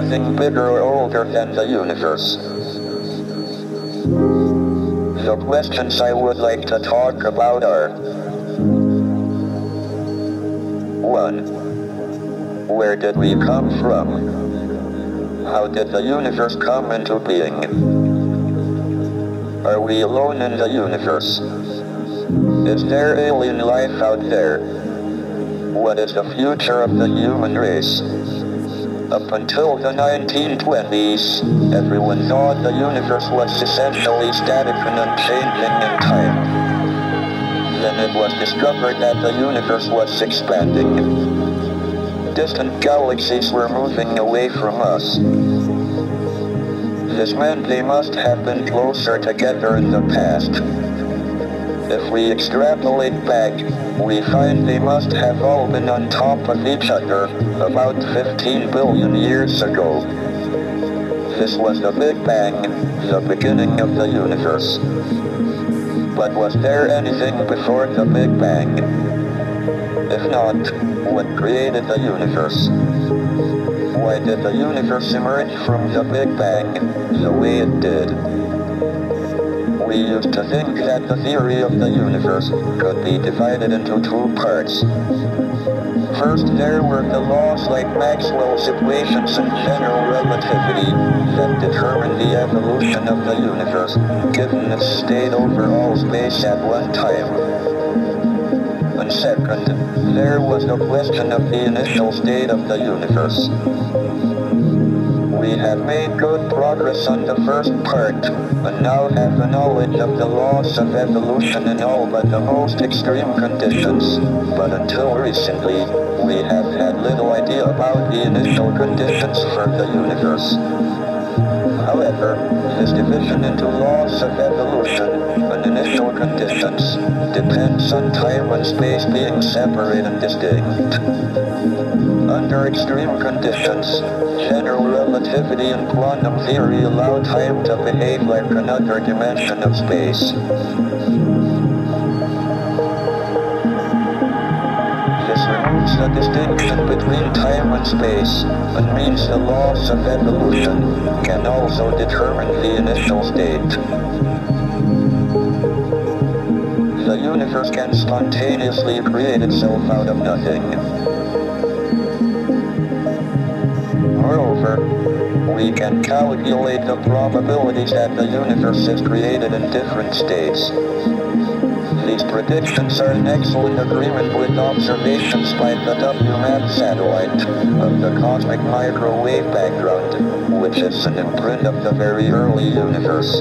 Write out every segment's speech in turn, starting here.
nothing bigger or older than the universe. The questions I would like to talk about are 1. Where did we come from? How did the universe come into being? Are we alone in the universe? Is there alien life out there? What is the future of the human race? Up until the 1920s, everyone thought the universe was essentially static and unchanging in time. Then it was discovered that the universe was expanding. Distant galaxies were moving away from us. This meant they must have been closer together in the past. If we extrapolate back, we find they must have all been on top of each other about 15 billion years ago. This was the Big Bang, the beginning of the universe. But was there anything before the Big Bang? If not, what created the universe? Why did the universe emerge from the Big Bang the way it did? We used to think that the theory of the universe could be divided into two parts. First, there were the laws like Maxwell's equations and general relativity that determine the evolution of the universe, given its state over all space at one time. And second, there was the question of the initial state of the universe. Have made good progress on the first part, and now have a knowledge of the laws of evolution in all but the most extreme conditions. But until recently, we have had little idea about the initial conditions for the universe. However, this division into laws of evolution and initial conditions depends on time and space being separate and distinct. Under extreme conditions, relativity and quantum theory allow time to behave like another dimension of space. This removes the distinction between time and space, and means the laws of evolution can also determine the initial state. The universe can spontaneously create itself out of nothing. We can calculate the probabilities that the universe is created in different states. These predictions are in excellent agreement with observations by the WMAP satellite of the cosmic microwave background, which is an imprint of the very early universe.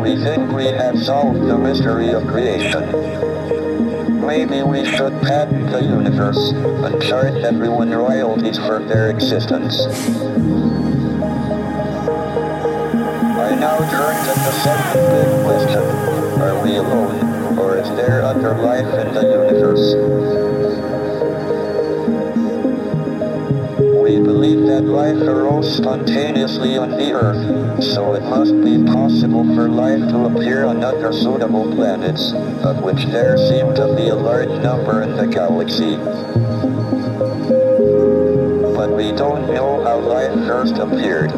We think we have solved the mystery of creation. Maybe we should patent the universe and charge everyone royalties for their existence. I now turn to the second big question. Are we alone, or is there other life in the universe? We believe that life arose spontaneously on the Earth, so it must be possible for life to appear on other suitable planets, of which there seem to be a large number in the galaxy. But we don't know how life first appeared.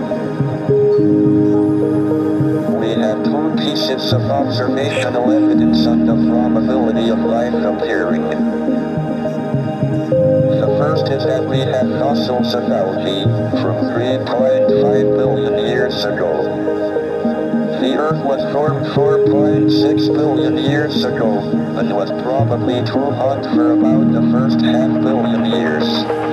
We have two pieces of observational evidence on the probability of life appearing. The first is that we have fossils of algae from 3.5 billion years ago. Earth was formed 4.6 billion years ago and was probably too hot for about the first half billion years.